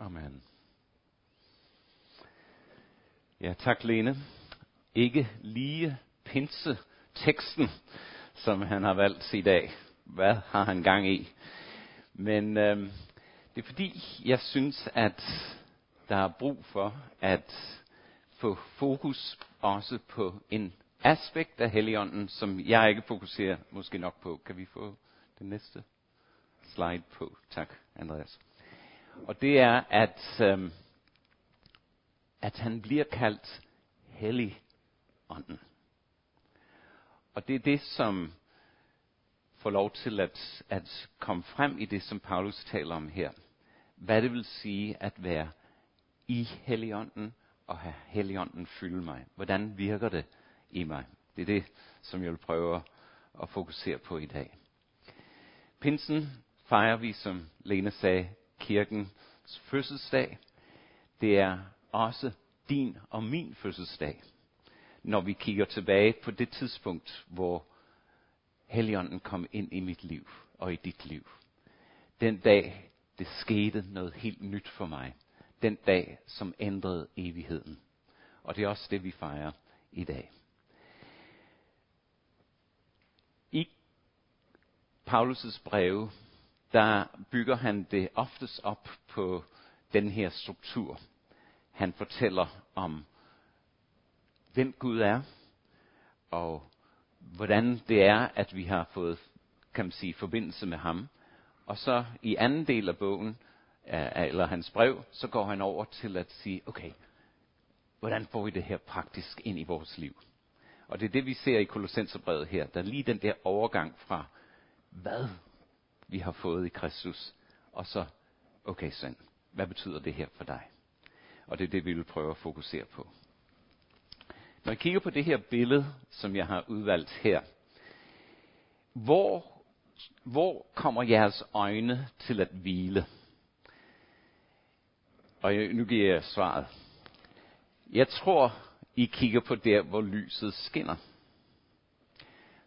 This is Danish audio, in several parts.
Amen. Ja, tak Lene. Ikke lige pinse teksten, som han har valgt i dag. Hvad har han gang i? Men øhm, det er fordi, jeg synes, at der er brug for at få fokus også på en aspekt af Helligånden, som jeg ikke fokuserer måske nok på. Kan vi få det næste slide på? Tak, Andreas. Og det er, at, øh, at han bliver kaldt Helligånden. Og det er det, som får lov til at, at komme frem i det, som Paulus taler om her. Hvad det vil sige at være i Helligånden og have Helligånden fylde mig. Hvordan virker det i mig? Det er det, som jeg vil prøve at fokusere på i dag. Pinsen fejrer vi, som Lene sagde, kirkens fødselsdag. Det er også din og min fødselsdag, når vi kigger tilbage på det tidspunkt, hvor Helligånden kom ind i mit liv og i dit liv. Den dag, det skete noget helt nyt for mig. Den dag, som ændrede evigheden. Og det er også det, vi fejrer i dag. I Paulus' breve, der bygger han det oftest op på den her struktur. Han fortæller om, hvem Gud er, og hvordan det er, at vi har fået, kan man sige, forbindelse med ham. Og så i anden del af bogen, eh, eller hans brev, så går han over til at sige, okay, hvordan får vi det her praktisk ind i vores liv? Og det er det, vi ser i Kolossenserbrevet her. Der er lige den der overgang fra, hvad vi har fået i Kristus, og så, okay Svend, hvad betyder det her for dig? Og det er det, vi vil prøve at fokusere på. Når jeg kigger på det her billede, som jeg har udvalgt her, hvor, hvor kommer jeres øjne til at hvile? Og nu giver jeg svaret. Jeg tror, I kigger på der, hvor lyset skinner.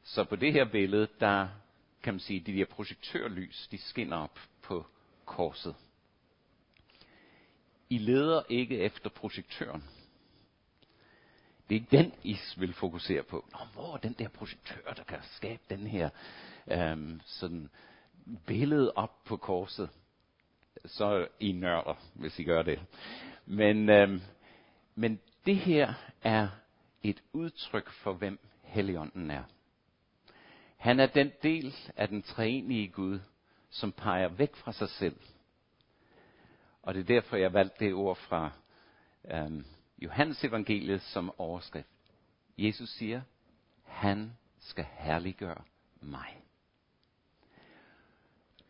Så på det her billede, der kan man sige, de der projektørlys, de skinner op på korset. I leder ikke efter projektøren. Det er ikke den, I vil fokusere på. Nå, hvor er den der projektør, der kan skabe den her øhm, sådan billede op på korset? Så I nørder, hvis I gør det. Men, øhm, men det her er et udtryk for, hvem Helligånden er. Han er den del af den treenige Gud, som peger væk fra sig selv. Og det er derfor, jeg valgte det ord fra øhm, Johannes evangeliet som overskrift. Jesus siger, han skal herliggøre mig.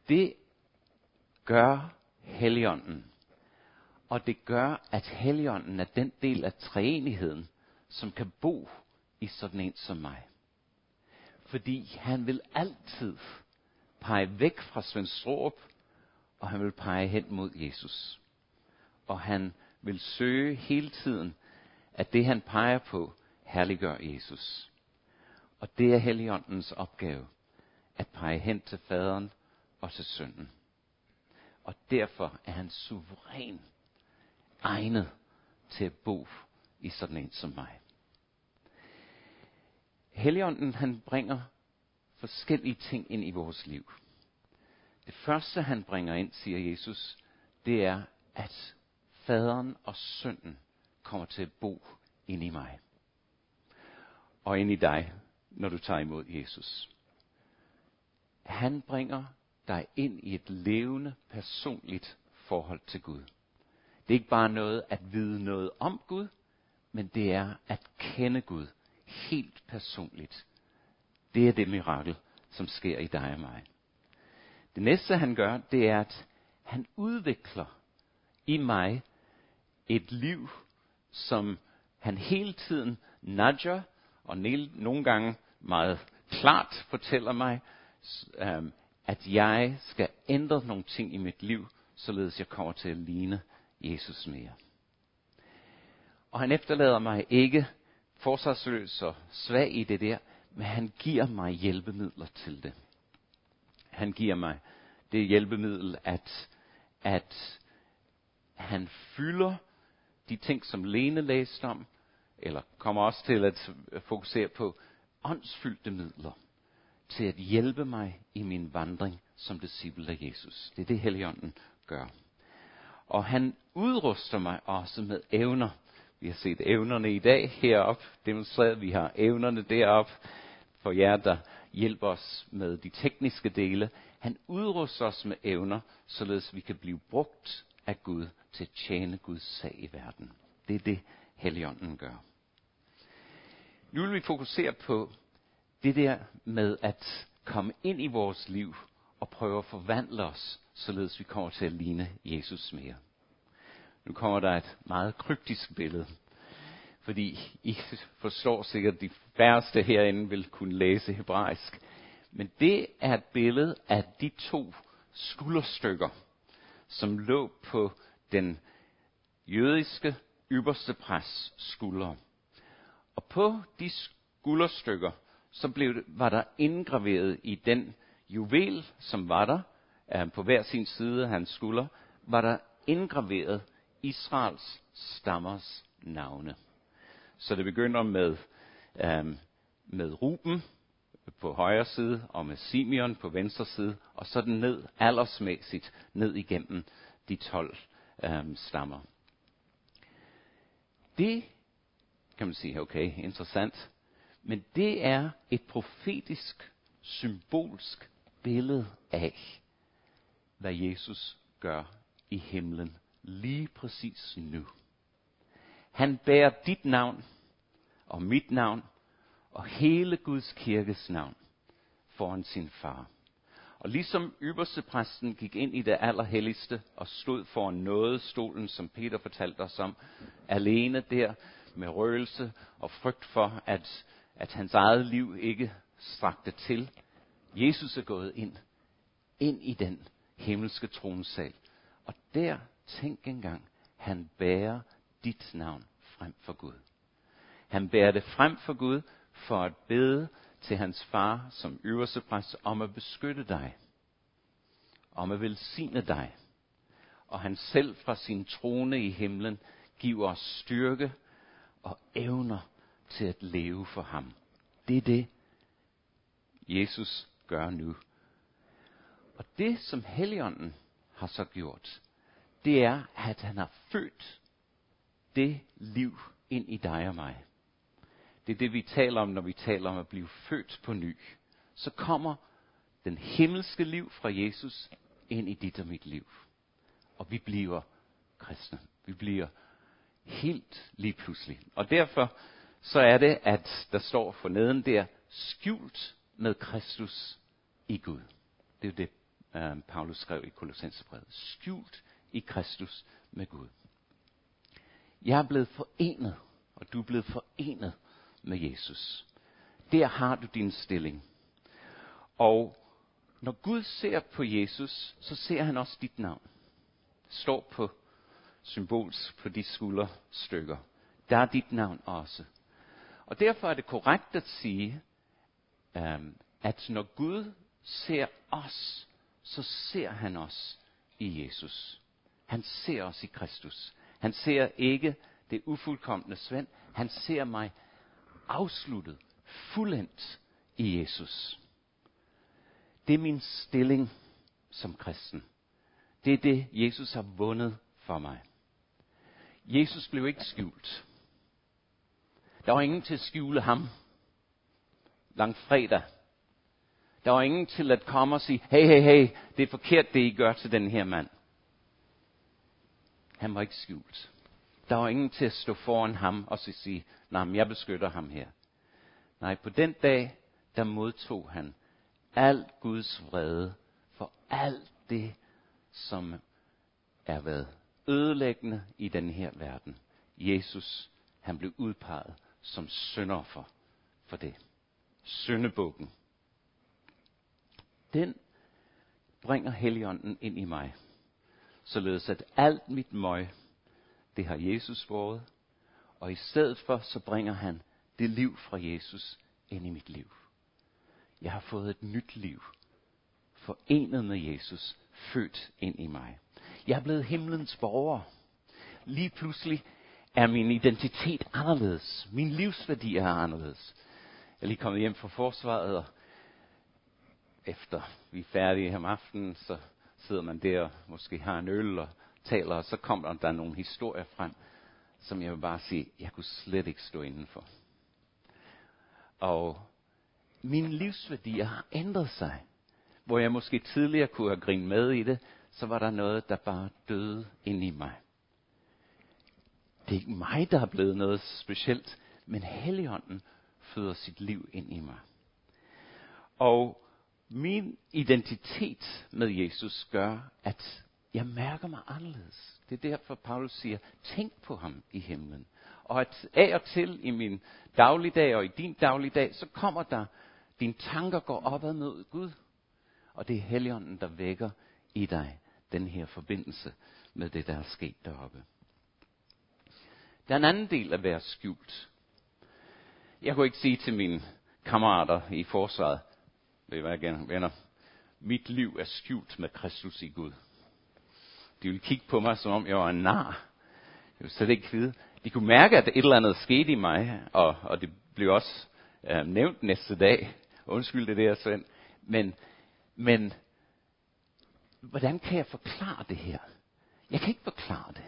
Det gør Helligånden. Og det gør, at Helligånden er den del af treenigheden, som kan bo i sådan en som mig. Fordi han vil altid pege væk fra Svend Strup, og han vil pege hen mod Jesus. Og han vil søge hele tiden, at det han peger på, herliggør Jesus. Og det er Helligåndens opgave, at pege hen til faderen og til sønnen. Og derfor er han suveræn egnet til at bo i sådan en som mig. Helligånden, han bringer forskellige ting ind i vores liv. Det første, han bringer ind, siger Jesus, det er, at faderen og sønnen kommer til at bo ind i mig. Og ind i dig, når du tager imod Jesus. Han bringer dig ind i et levende, personligt forhold til Gud. Det er ikke bare noget at vide noget om Gud, men det er at kende Gud helt personligt. Det er det mirakel, som sker i dig og mig. Det næste han gør, det er, at han udvikler i mig et liv, som han hele tiden nudger, og nogle gange meget klart fortæller mig, øhm, at jeg skal ændre nogle ting i mit liv, således jeg kommer til at ligne Jesus mere. Og han efterlader mig ikke forsvarsløs og svag i det der, men han giver mig hjælpemidler til det. Han giver mig det hjælpemiddel, at, at han fylder de ting, som Lene læste om, eller kommer også til at fokusere på åndsfyldte midler til at hjælpe mig i min vandring som disciple af Jesus. Det er det, Helligånden gør. Og han udruster mig også med evner. Vi har set evnerne i dag heroppe demonstreret. Vi har evnerne deroppe for jer, der hjælper os med de tekniske dele. Han udruster os med evner, således vi kan blive brugt af Gud til at tjene Guds sag i verden. Det er det, Helligånden gør. Nu vil vi fokusere på det der med at komme ind i vores liv og prøve at forvandle os, således vi kommer til at ligne Jesus mere. Nu kommer der et meget kryptisk billede, fordi I forstår sikkert, at de færreste herinde vil kunne læse hebraisk. Men det er et billede af de to skulderstykker, som lå på den jødiske ypperste præs skuldre. Og på de skulderstykker, så blev, var der indgraveret i den juvel, som var der, på hver sin side af hans skulder, var der indgraveret Israels stammers navne. Så det begynder med, øhm, med Ruben på højre side, og med Simeon på venstre side, og så den ned aldersmæssigt ned igennem de 12 øhm, stammer. Det kan man sige, okay, interessant. Men det er et profetisk, symbolsk billede af, hvad Jesus gør i himlen lige præcis nu. Han bærer dit navn og mit navn og hele Guds kirkes navn foran sin far. Og ligesom ypperstepræsten gik ind i det allerhelligste og stod foran nådestolen, som Peter fortalte os om, alene der med røgelse og frygt for, at, at hans eget liv ikke strakte til. Jesus er gået ind, ind i den himmelske tronsal. Og der, tænk engang, han bærer dit navn frem for Gud. Han bærer det frem for Gud for at bede til hans far som øverste præst om at beskytte dig, om at velsigne dig. Og han selv fra sin trone i himlen giver os styrke og evner til at leve for ham. Det er det, Jesus gør nu. Og det, som Helligånden har så gjort, det er, at han har født det liv ind i dig og mig. Det er det, vi taler om, når vi taler om at blive født på ny. Så kommer den himmelske liv fra Jesus ind i dit og mit liv. Og vi bliver kristne. Vi bliver helt lige pludselig. Og derfor så er det, at der står for neden der, skjult med Kristus i Gud. Det er jo det, øh, Paulus skrev i Kolossenserbrevet. Skjult i Kristus med Gud. Jeg er blevet forenet, og du er blevet forenet med Jesus. Der har du din stilling. Og når Gud ser på Jesus, så ser han også dit navn. Det står på symbols på de skulderstykker. Der er dit navn også. Og derfor er det korrekt at sige, um, at når Gud ser os, så ser han os i Jesus. Han ser os i Kristus. Han ser ikke det ufuldkommende Svend. Han ser mig afsluttet, fuldendt i Jesus. Det er min stilling som kristen. Det er det, Jesus har vundet for mig. Jesus blev ikke skjult. Der var ingen til at skjule ham. Langfredag. Der var ingen til at komme og sige, hey, hey, hey, det er forkert, det I gør til den her mand. Han var ikke skjult. Der var ingen til at stå foran ham og sige, nej, men jeg beskytter ham her. Nej, på den dag, der modtog han al Guds vrede for alt det, som er været ødelæggende i den her verden. Jesus, han blev udpeget som syndoffer for det. Syndebukken. Den bringer Helligånden ind i mig, således at alt mit møg, det har Jesus båret, og i stedet for, så bringer han det liv fra Jesus ind i mit liv. Jeg har fået et nyt liv, forenet med Jesus, født ind i mig. Jeg er blevet himlens borger. lige pludselig er min identitet anderledes. Min livsværdi er anderledes. Jeg er lige kommet hjem fra forsvaret, og efter vi er færdige om aftenen, så sidder man der og måske har en øl og taler, og så kommer der nogle historier frem, som jeg vil bare sige, jeg kunne slet ikke stå indenfor. Og min livsværdier har ændret sig. Hvor jeg måske tidligere kunne have grinet med i det, så var der noget, der bare døde ind i mig. Det er ikke mig, der er blevet noget specielt, men Helligånden føder sit liv ind i mig. Og min identitet med Jesus gør, at jeg mærker mig anderledes. Det er derfor, Paulus siger, tænk på ham i himlen. Og at af og til i min dagligdag og i din dagligdag, så kommer der, dine tanker går opad mod Gud. Og det er Helligånden, der vækker i dig den her forbindelse med det, der er sket deroppe. Der er en anden del at være skjult. Jeg kunne ikke sige til mine kammerater i forsvaret, ved I hvad igen, venner, mit liv er skjult med Kristus i Gud. De ville kigge på mig, som om jeg var en nar. Jeg ville slet ikke vide. De kunne mærke, at et eller andet skete i mig, og, og det blev også øh, nævnt næste dag. Undskyld det der, Svend. Men, men hvordan kan jeg forklare det her? Jeg kan ikke forklare det.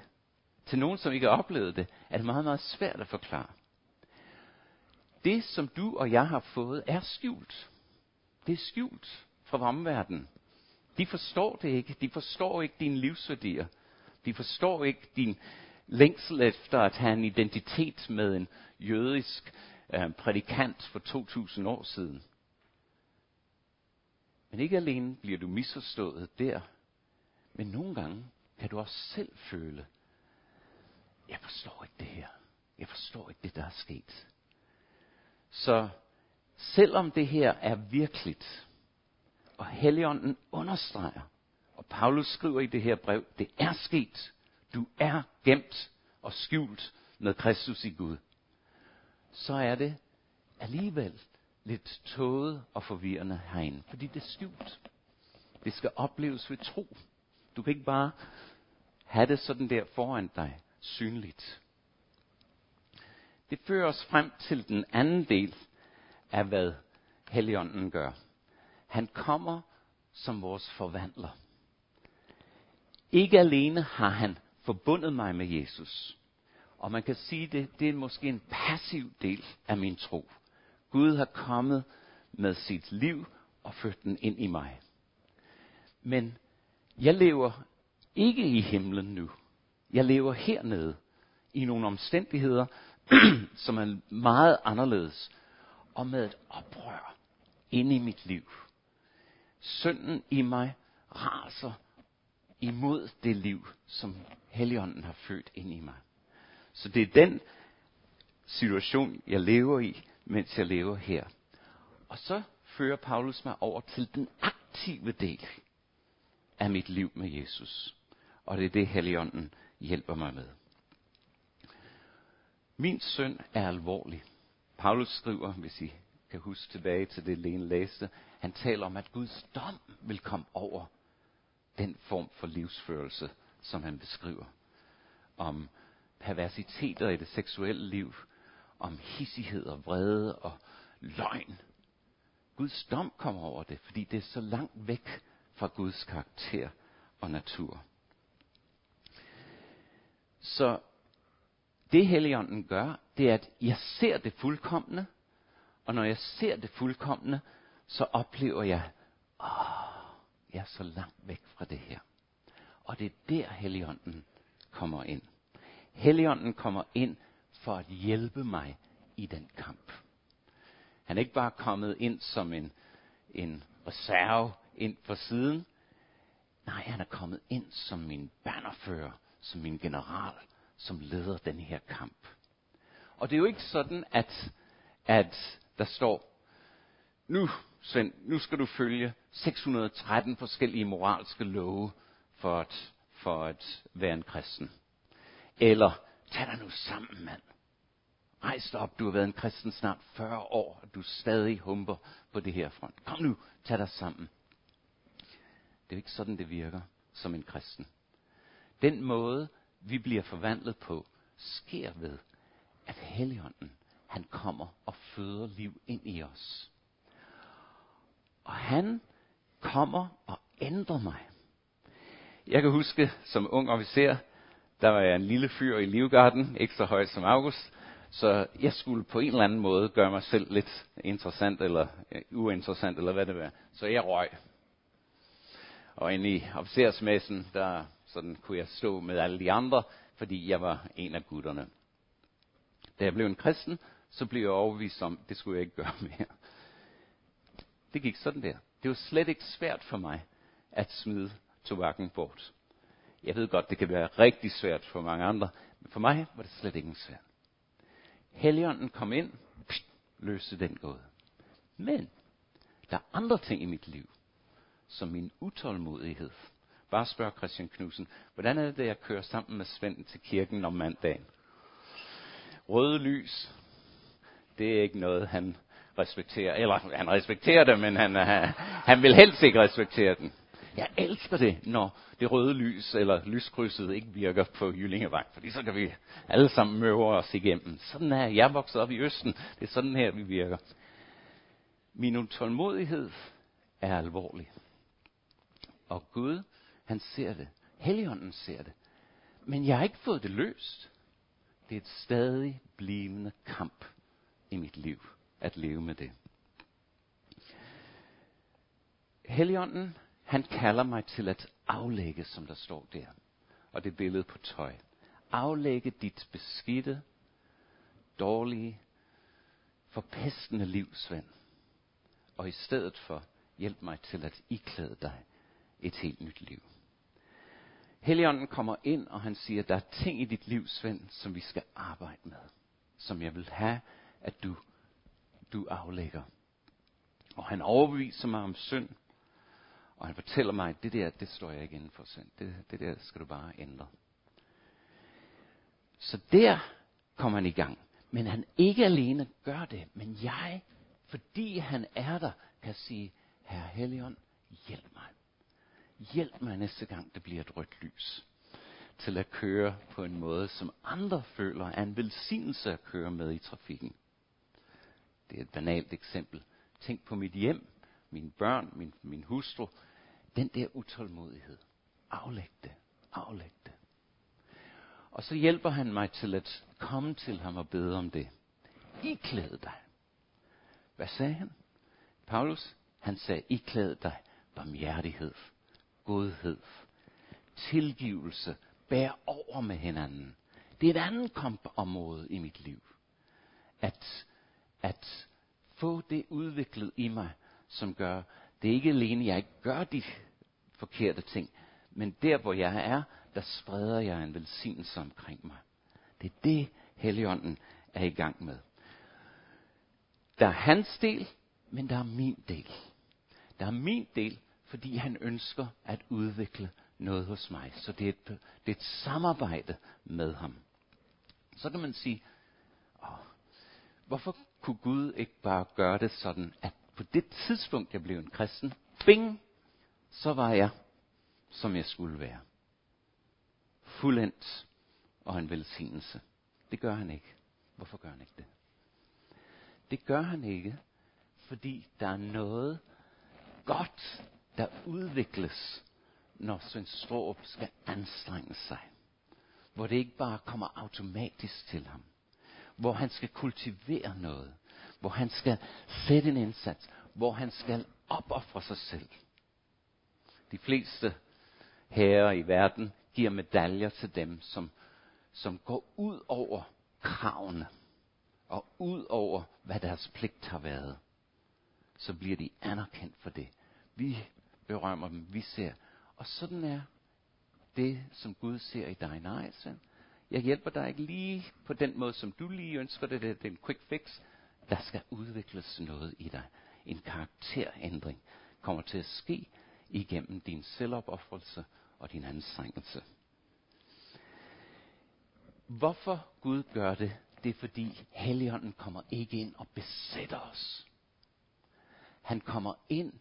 Til nogen, som ikke har oplevet det, er det meget, meget svært at forklare. Det, som du og jeg har fået, er skjult. Det er skjult fra omverdenen. De forstår det ikke. De forstår ikke dine livsværdier. De forstår ikke din længsel efter at have en identitet med en jødisk øh, prædikant for 2000 år siden. Men ikke alene bliver du misforstået der, men nogle gange kan du også selv føle, jeg forstår ikke det her. Jeg forstår ikke det, der er sket. Så selvom det her er virkeligt, og Helligånden understreger, og Paulus skriver i det her brev, det er sket. Du er gemt og skjult med Kristus i Gud. Så er det alligevel lidt tåget og forvirrende herinde, fordi det er skjult. Det skal opleves ved tro. Du kan ikke bare have det sådan der foran dig, synligt. Det fører os frem til den anden del af, hvad Helligånden gør. Han kommer som vores forvandler. Ikke alene har han forbundet mig med Jesus. Og man kan sige, det, det er måske en passiv del af min tro. Gud har kommet med sit liv og ført den ind i mig. Men jeg lever ikke i himlen nu. Jeg lever hernede i nogle omstændigheder, som er meget anderledes, og med et oprør ind i mit liv. Synden i mig raser imod det liv, som Helligånden har født ind i mig. Så det er den situation, jeg lever i, mens jeg lever her. Og så fører Paulus mig over til den aktive del af mit liv med Jesus. Og det er det, Helligånden hjælper mig med. Min søn er alvorlig. Paulus skriver, hvis I kan huske tilbage til det, Lene læste, han taler om, at Guds dom vil komme over den form for livsførelse, som han beskriver. Om perversiteter i det seksuelle liv, om hissighed og vrede og løgn. Guds dom kommer over det, fordi det er så langt væk fra Guds karakter og natur. Så det Helligånden gør, det er, at jeg ser det fuldkommende, og når jeg ser det fuldkommende, så oplever jeg, åh, jeg er så langt væk fra det her. Og det er der Helligånden kommer ind. Helligånden kommer ind for at hjælpe mig i den kamp. Han er ikke bare kommet ind som en, en reserve ind for siden. Nej, han er kommet ind som min bannerfører, som min general, som leder den her kamp. Og det er jo ikke sådan, at, at der står, nu, Svend, nu skal du følge 613 forskellige moralske love for at, for at være en kristen. Eller, tag dig nu sammen, mand. Rejs dig op, du har været en kristen snart 40 år, og du stadig humper på det her front. Kom nu, tag dig sammen. Det er jo ikke sådan, det virker som en kristen. Den måde, vi bliver forvandlet på, sker ved, at Helligånden, han kommer og føder liv ind i os. Og han kommer og ændrer mig. Jeg kan huske, som ung officer, der var jeg en lille fyr i Livgarden, ikke så høj som August, så jeg skulle på en eller anden måde gøre mig selv lidt interessant eller uh, uinteressant, eller hvad det var. Så jeg røg. Og inde i officersmæssen, der sådan kunne jeg stå med alle de andre, fordi jeg var en af gutterne. Da jeg blev en kristen, så blev jeg overbevist om, det skulle jeg ikke gøre mere. Det gik sådan der. Det var slet ikke svært for mig at smide tobakken bort. Jeg ved godt, det kan være rigtig svært for mange andre, men for mig var det slet ikke svært. Helligånden kom ind, pst, løste den gåde. Men der er andre ting i mit liv, som min utålmodighed. Bare spørg Christian Knudsen, hvordan er det, at jeg kører sammen med Svend til kirken om mandagen? Røde lys, det er ikke noget, han respekterer. Eller han respekterer det, men han, han, han vil helst ikke respektere den. Jeg elsker det, når det røde lys eller lyskrydset ikke virker på Jyllingevej, fordi så kan vi alle sammen møve os igennem. Sådan er jeg vokset op i Østen. Det er sådan her, vi virker. Min utålmodighed er alvorlig. Og Gud, han ser det. Helligånden ser det. Men jeg har ikke fået det løst. Det er et stadig blivende kamp i mit liv at leve med det. Helligånden, han kalder mig til at aflægge, som der står der. Og det billede på tøj. Aflægge dit beskidte, dårlige, forpestende liv, Svend. Og i stedet for, hjælp mig til at iklæde dig et helt nyt liv. Helligånden kommer ind, og han siger, der er ting i dit liv, Svend, som vi skal arbejde med. Som jeg vil have, at du, du aflægger. Og han overbeviser mig om synd, og han fortæller mig, at det der, det står jeg ikke inden for synd. Det, det der skal du bare ændre. Så der kommer han i gang. Men han ikke alene gør det, men jeg, fordi han er der, kan sige, Herre Helligånd, hjælp mig. Hjælp mig næste gang, det bliver et rødt lys. Til at køre på en måde, som andre føler er en velsignelse at køre med i trafikken. Det er et banalt eksempel. Tænk på mit hjem, mine børn, min, min hustru. Den der utålmodighed. Aflæg det. Aflæg det. Og så hjælper han mig til at komme til ham og bede om det. Iklæd dig. Hvad sagde han? Paulus, han sagde, iklæd dig barmhjertighed, godhed, tilgivelse, bær over med hinanden. Det er et andet kampområde i mit liv. At, at få det udviklet i mig, som gør, det er ikke alene, jeg ikke gør de forkerte ting, men der, hvor jeg er, der spreder jeg en velsignelse omkring mig. Det er det, Helligånden er i gang med. Der er hans del, men der er min del. Der er min del, fordi han ønsker at udvikle noget hos mig. Så det er et, det er et samarbejde med ham. Så kan man sige, åh, hvorfor kunne Gud ikke bare gøre det sådan, at på det tidspunkt, jeg blev en kristen, bing, så var jeg, som jeg skulle være. Fuldendt og en velsignelse. Det gør han ikke. Hvorfor gør han ikke det? Det gør han ikke, fordi der er noget godt, der udvikles, når Svend Strup skal anstrenge sig. Hvor det ikke bare kommer automatisk til ham. Hvor han skal kultivere noget. Hvor han skal sætte en indsats. Hvor han skal opoffre sig selv. De fleste herrer i verden giver medaljer til dem, som, som går ud over kravene og ud over, hvad deres pligt har været. Så bliver de anerkendt for det. Vi berømmer dem, vi ser. Og sådan er det, som Gud ser i dig. Nej, søn. Jeg hjælper dig ikke lige på den måde, som du lige ønsker det. Det er en quick fix. Der skal udvikles noget i dig. En karakterændring kommer til at ske igennem din selvopoffrelse og din anstrengelse. Hvorfor Gud gør det, det er fordi Helligånden kommer ikke ind og besætter os. Han kommer ind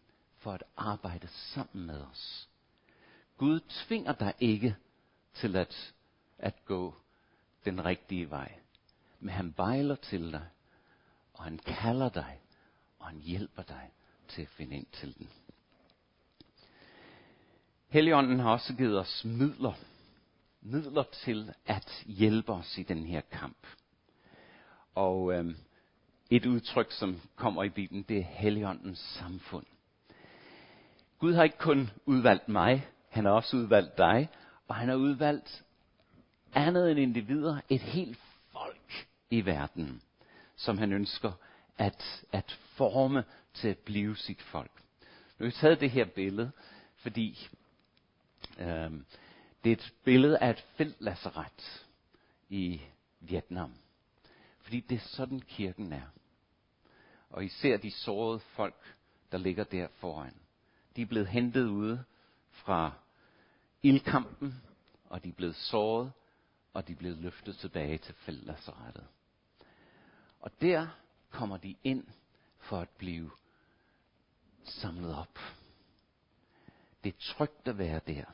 for at arbejde sammen med os. Gud tvinger dig ikke til at, at gå den rigtige vej. Men han bejler til dig, og han kalder dig, og han hjælper dig til at finde ind til den. Helligånden har også givet os midler. Midler til at hjælpe os i den her kamp. Og øhm, et udtryk, som kommer i Bibelen, det er Helligåndens samfund. Gud har ikke kun udvalgt mig, han har også udvalgt dig, og han har udvalgt andet end individer, et helt folk i verden, som han ønsker at, at forme til at blive sit folk. Nu har jeg taget det her billede, fordi øhm, det er et billede af et feltlasseret i Vietnam. Fordi det er sådan kirken er. Og I ser de sårede folk, der ligger der foran. De er blevet hentet ude fra ildkampen, og de er blevet såret, og de er blevet løftet tilbage til fællesrettet. Og der kommer de ind for at blive samlet op. Det er trygt at være der.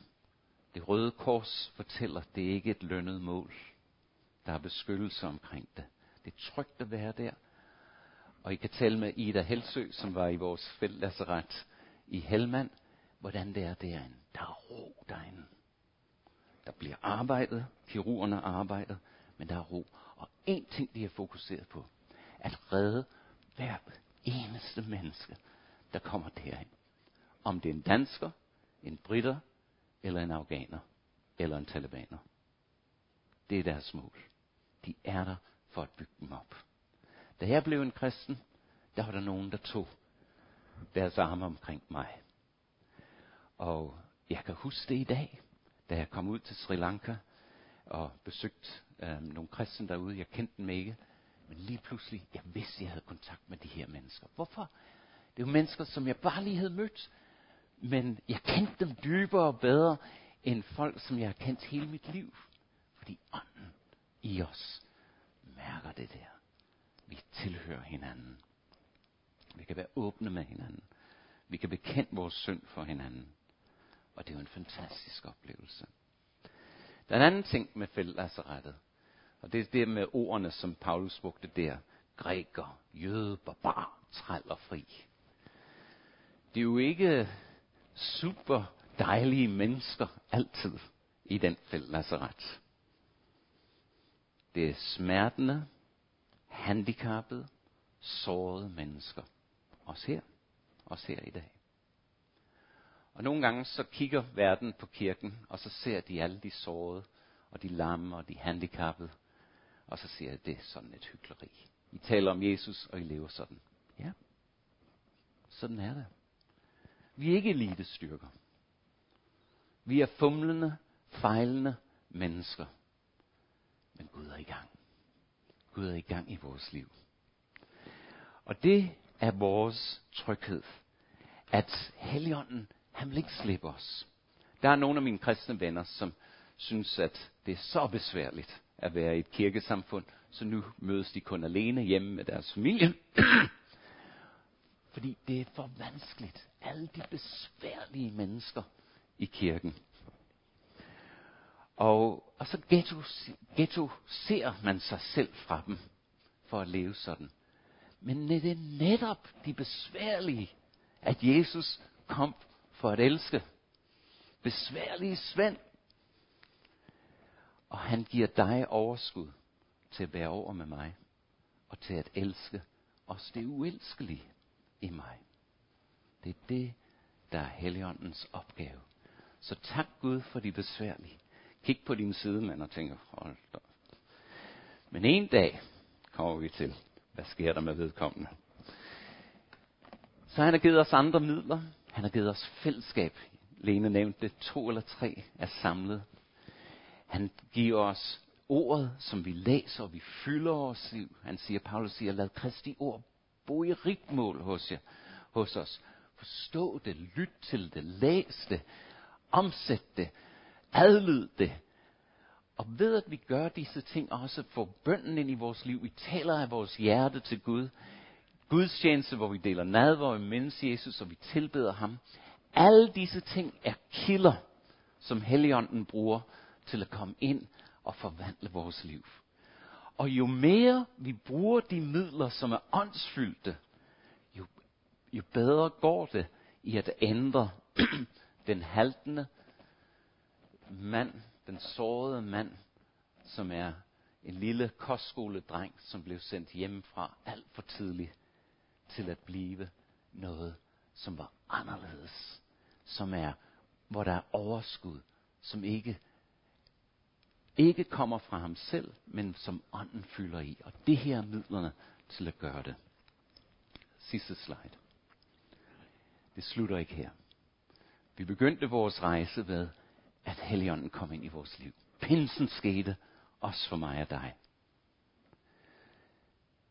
Det røde kors fortæller, at det ikke er et lønnet mål. Der er beskyttelse omkring det. Det er trygt at være der. Og I kan tale med Ida Helsø, som var i vores feltlazaret i Helmand, hvordan det er derinde. Der er ro derinde. Der bliver arbejdet, kirurgerne arbejder, men der er ro. Og en ting, de er fokuseret på, at redde hver eneste menneske, der kommer derind. Om det er en dansker, en britter, eller en afghaner, eller en talibaner. Det er deres mål. De er der for at bygge dem op. Da jeg blev en kristen, der var der nogen, der tog deres arme omkring mig. Og jeg kan huske det i dag, da jeg kom ud til Sri Lanka og besøgte øh, nogle kristne derude. Jeg kendte dem ikke, men lige pludselig, jeg vidste, jeg havde kontakt med de her mennesker. Hvorfor? Det er jo mennesker, som jeg bare lige havde mødt, men jeg kendte dem dybere og bedre end folk, som jeg har kendt hele mit liv. Fordi ånden i os mærker det der. Vi tilhører hinanden. Vi kan være åbne med hinanden. Vi kan bekende vores synd for hinanden. Og det er jo en fantastisk oplevelse. Der er en anden ting med fællesrettet. Og det er det med ordene, som Paulus brugte der. Græker, jøde, barbar, træl og fri. Det er jo ikke super dejlige mennesker altid i den fællesret. Det er smertende, handicappede, sårede mennesker os her. Os her i dag. Og nogle gange så kigger verden på kirken, og så ser de alle de sårede, og de lamme, og de handicappede. Og så siger jeg, det er sådan et hyggeleri. I taler om Jesus, og I lever sådan. Ja, sådan er det. Vi er ikke elitestyrker. Vi er fumlende, fejlende mennesker. Men Gud er i gang. Gud er i gang i vores liv. Og det er vores tryghed. At Helligånden, han vil ikke slippe os. Der er nogle af mine kristne venner, som synes, at det er så besværligt at være i et kirkesamfund, så nu mødes de kun alene hjemme med deres familie. Fordi det er for vanskeligt. Alle de besværlige mennesker i kirken. Og, og så ghetto, ghetto ser man sig selv fra dem for at leve sådan. Men det er netop de besværlige, at Jesus kom for at elske. Besværlige Svend. Og han giver dig overskud til at bære over med mig. Og til at elske os det uelskelige i mig. Det er det, der er Helligåndens opgave. Så tak Gud for de besværlige. Kig på din sidemand og tænker, hold da. Men en dag kommer vi til, hvad sker der med vedkommende. Så han har givet os andre midler. Han har givet os fællesskab. Lene nævnte det, to eller tre er samlet. Han giver os ordet, som vi læser, og vi fylder vores liv. Han siger, Paulus siger, lad Kristi ord bo i rigmål hos, jer, hos os. Forstå det, lyt til det, læs det, omsæt det, adlyd det. Og ved at vi gør disse ting, også får bønden ind i vores liv, vi taler af vores hjerte til Gud, Guds tjeneste, hvor vi deler nad, hvor vi mindes Jesus, og vi tilbeder ham. Alle disse ting er kilder, som Helligånden bruger til at komme ind og forvandle vores liv. Og jo mere vi bruger de midler, som er åndsfyldte, jo, jo bedre går det i at ændre den haltende mand, den sårede mand, som er en lille kostskoledreng, som blev sendt hjemmefra alt for tidligt, til at blive noget, som var anderledes. Som er, hvor der er overskud, som ikke, ikke kommer fra ham selv, men som ånden fylder i. Og det her er midlerne til at gøre det. Sidste slide. Det slutter ikke her. Vi begyndte vores rejse ved, at Helligånden kom ind i vores liv. Pinsen skete, også for mig og dig.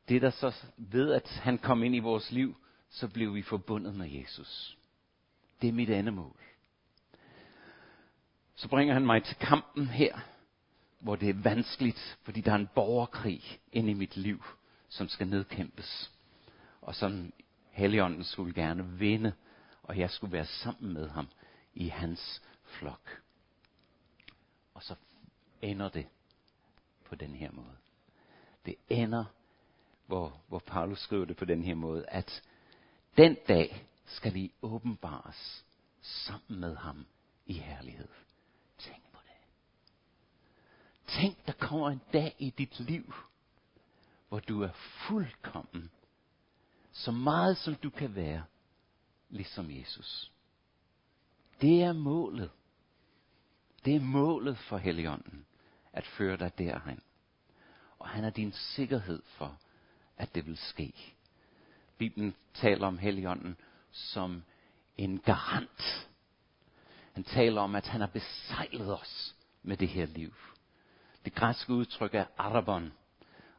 Det der så ved, at han kom ind i vores liv, så blev vi forbundet med Jesus. Det er mit andet mål. Så bringer han mig til kampen her, hvor det er vanskeligt, fordi der er en borgerkrig ind i mit liv, som skal nedkæmpes. Og som Helligånden skulle gerne vinde, og jeg skulle være sammen med ham i hans flok. Og så ender det på den her måde. Det ender, hvor, hvor Paulus skriver det på den her måde, at den dag skal I åbenbares sammen med ham i herlighed. Tænk på det. Tænk, der kommer en dag i dit liv, hvor du er fuldkommen, så meget som du kan være, ligesom Jesus. Det er målet. Det er målet for Helligånden, at føre dig derhen. Og han er din sikkerhed for, at det vil ske. Bibelen taler om Helligånden som en garant. Han taler om, at han har besejlet os med det her liv. Det græske udtryk er arabon,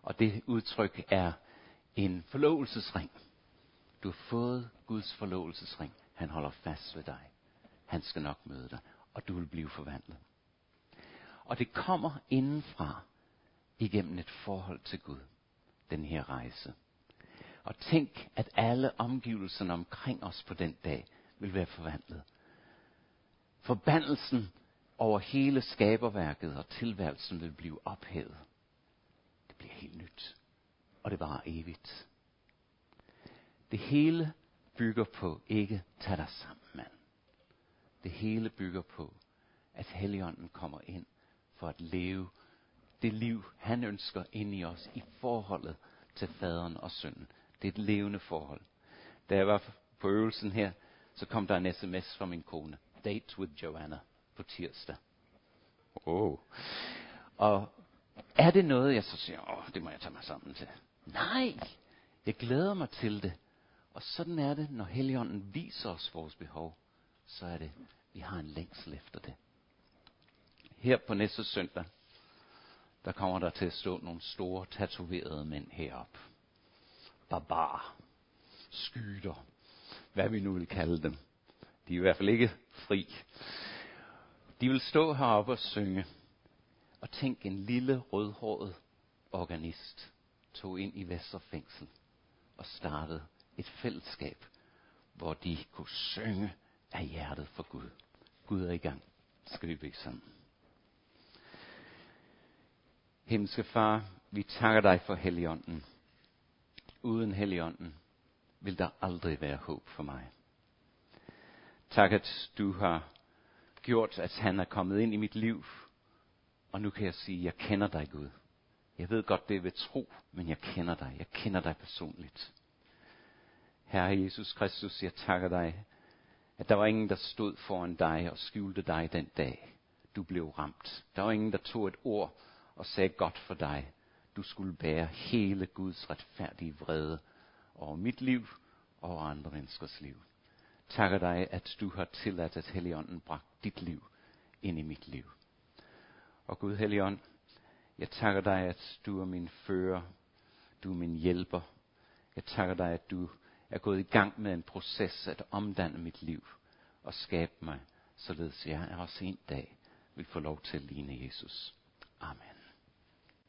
og det udtryk er en forlovelsesring. Du har fået Guds forlovelsesring. Han holder fast ved dig. Han skal nok møde dig, og du vil blive forvandlet. Og det kommer indenfra igennem et forhold til Gud, den her rejse. Og tænk, at alle omgivelserne omkring os på den dag vil være forvandlet. Forbandelsen over hele skaberværket og tilværelsen vil blive ophævet. Det bliver helt nyt. Og det var evigt. Det hele bygger på ikke tag dig sammen, mand. Det hele bygger på, at Helligånden kommer ind for at leve det liv, han ønsker ind i os i forholdet til faderen og sønnen. Det er et levende forhold. Da jeg var på øvelsen her, så kom der en sms fra min kone. Date with Joanna på tirsdag. Oh. Og er det noget, jeg så siger, åh, oh, det må jeg tage mig sammen til. Nej, jeg glæder mig til det. Og sådan er det, når Helligånden viser os vores behov, så er det, vi har en længsel efter det. Her på næste søndag, der kommer der til at stå nogle store tatoverede mænd herop. Barbar, skyder, hvad vi nu vil kalde dem. De er i hvert fald ikke fri. De vil stå heroppe og synge. Og tænk, en lille rødhåret organist tog ind i Vesterfængsel og startede et fællesskab, hvor de kunne synge af hjertet for Gud. Gud er i gang. Skal vi bede sammen. Himmelske Far, vi takker dig for Helligånden. Uden Helligånden vil der aldrig være håb for mig. Tak, at du har gjort, at han er kommet ind i mit liv. Og nu kan jeg sige, at jeg kender dig, Gud. Jeg ved godt, det er ved tro, men jeg kender dig. Jeg kender dig personligt. Herre Jesus Kristus, jeg takker dig, at der var ingen, der stod foran dig og skjulte dig den dag, du blev ramt. Der var ingen, der tog et ord og sagde godt for dig. Du skulle bære hele Guds retfærdige vrede over mit liv og over andre menneskers liv. Takker dig, at du har tilladt, at Helligånden bragt dit liv ind i mit liv. Og Gud Helligånd, jeg takker dig, at du er min fører, du er min hjælper. Jeg takker dig, at du er gået i gang med en proces at omdanne mit liv og skabe mig, således jeg også en dag vil få lov til at ligne Jesus. Amen.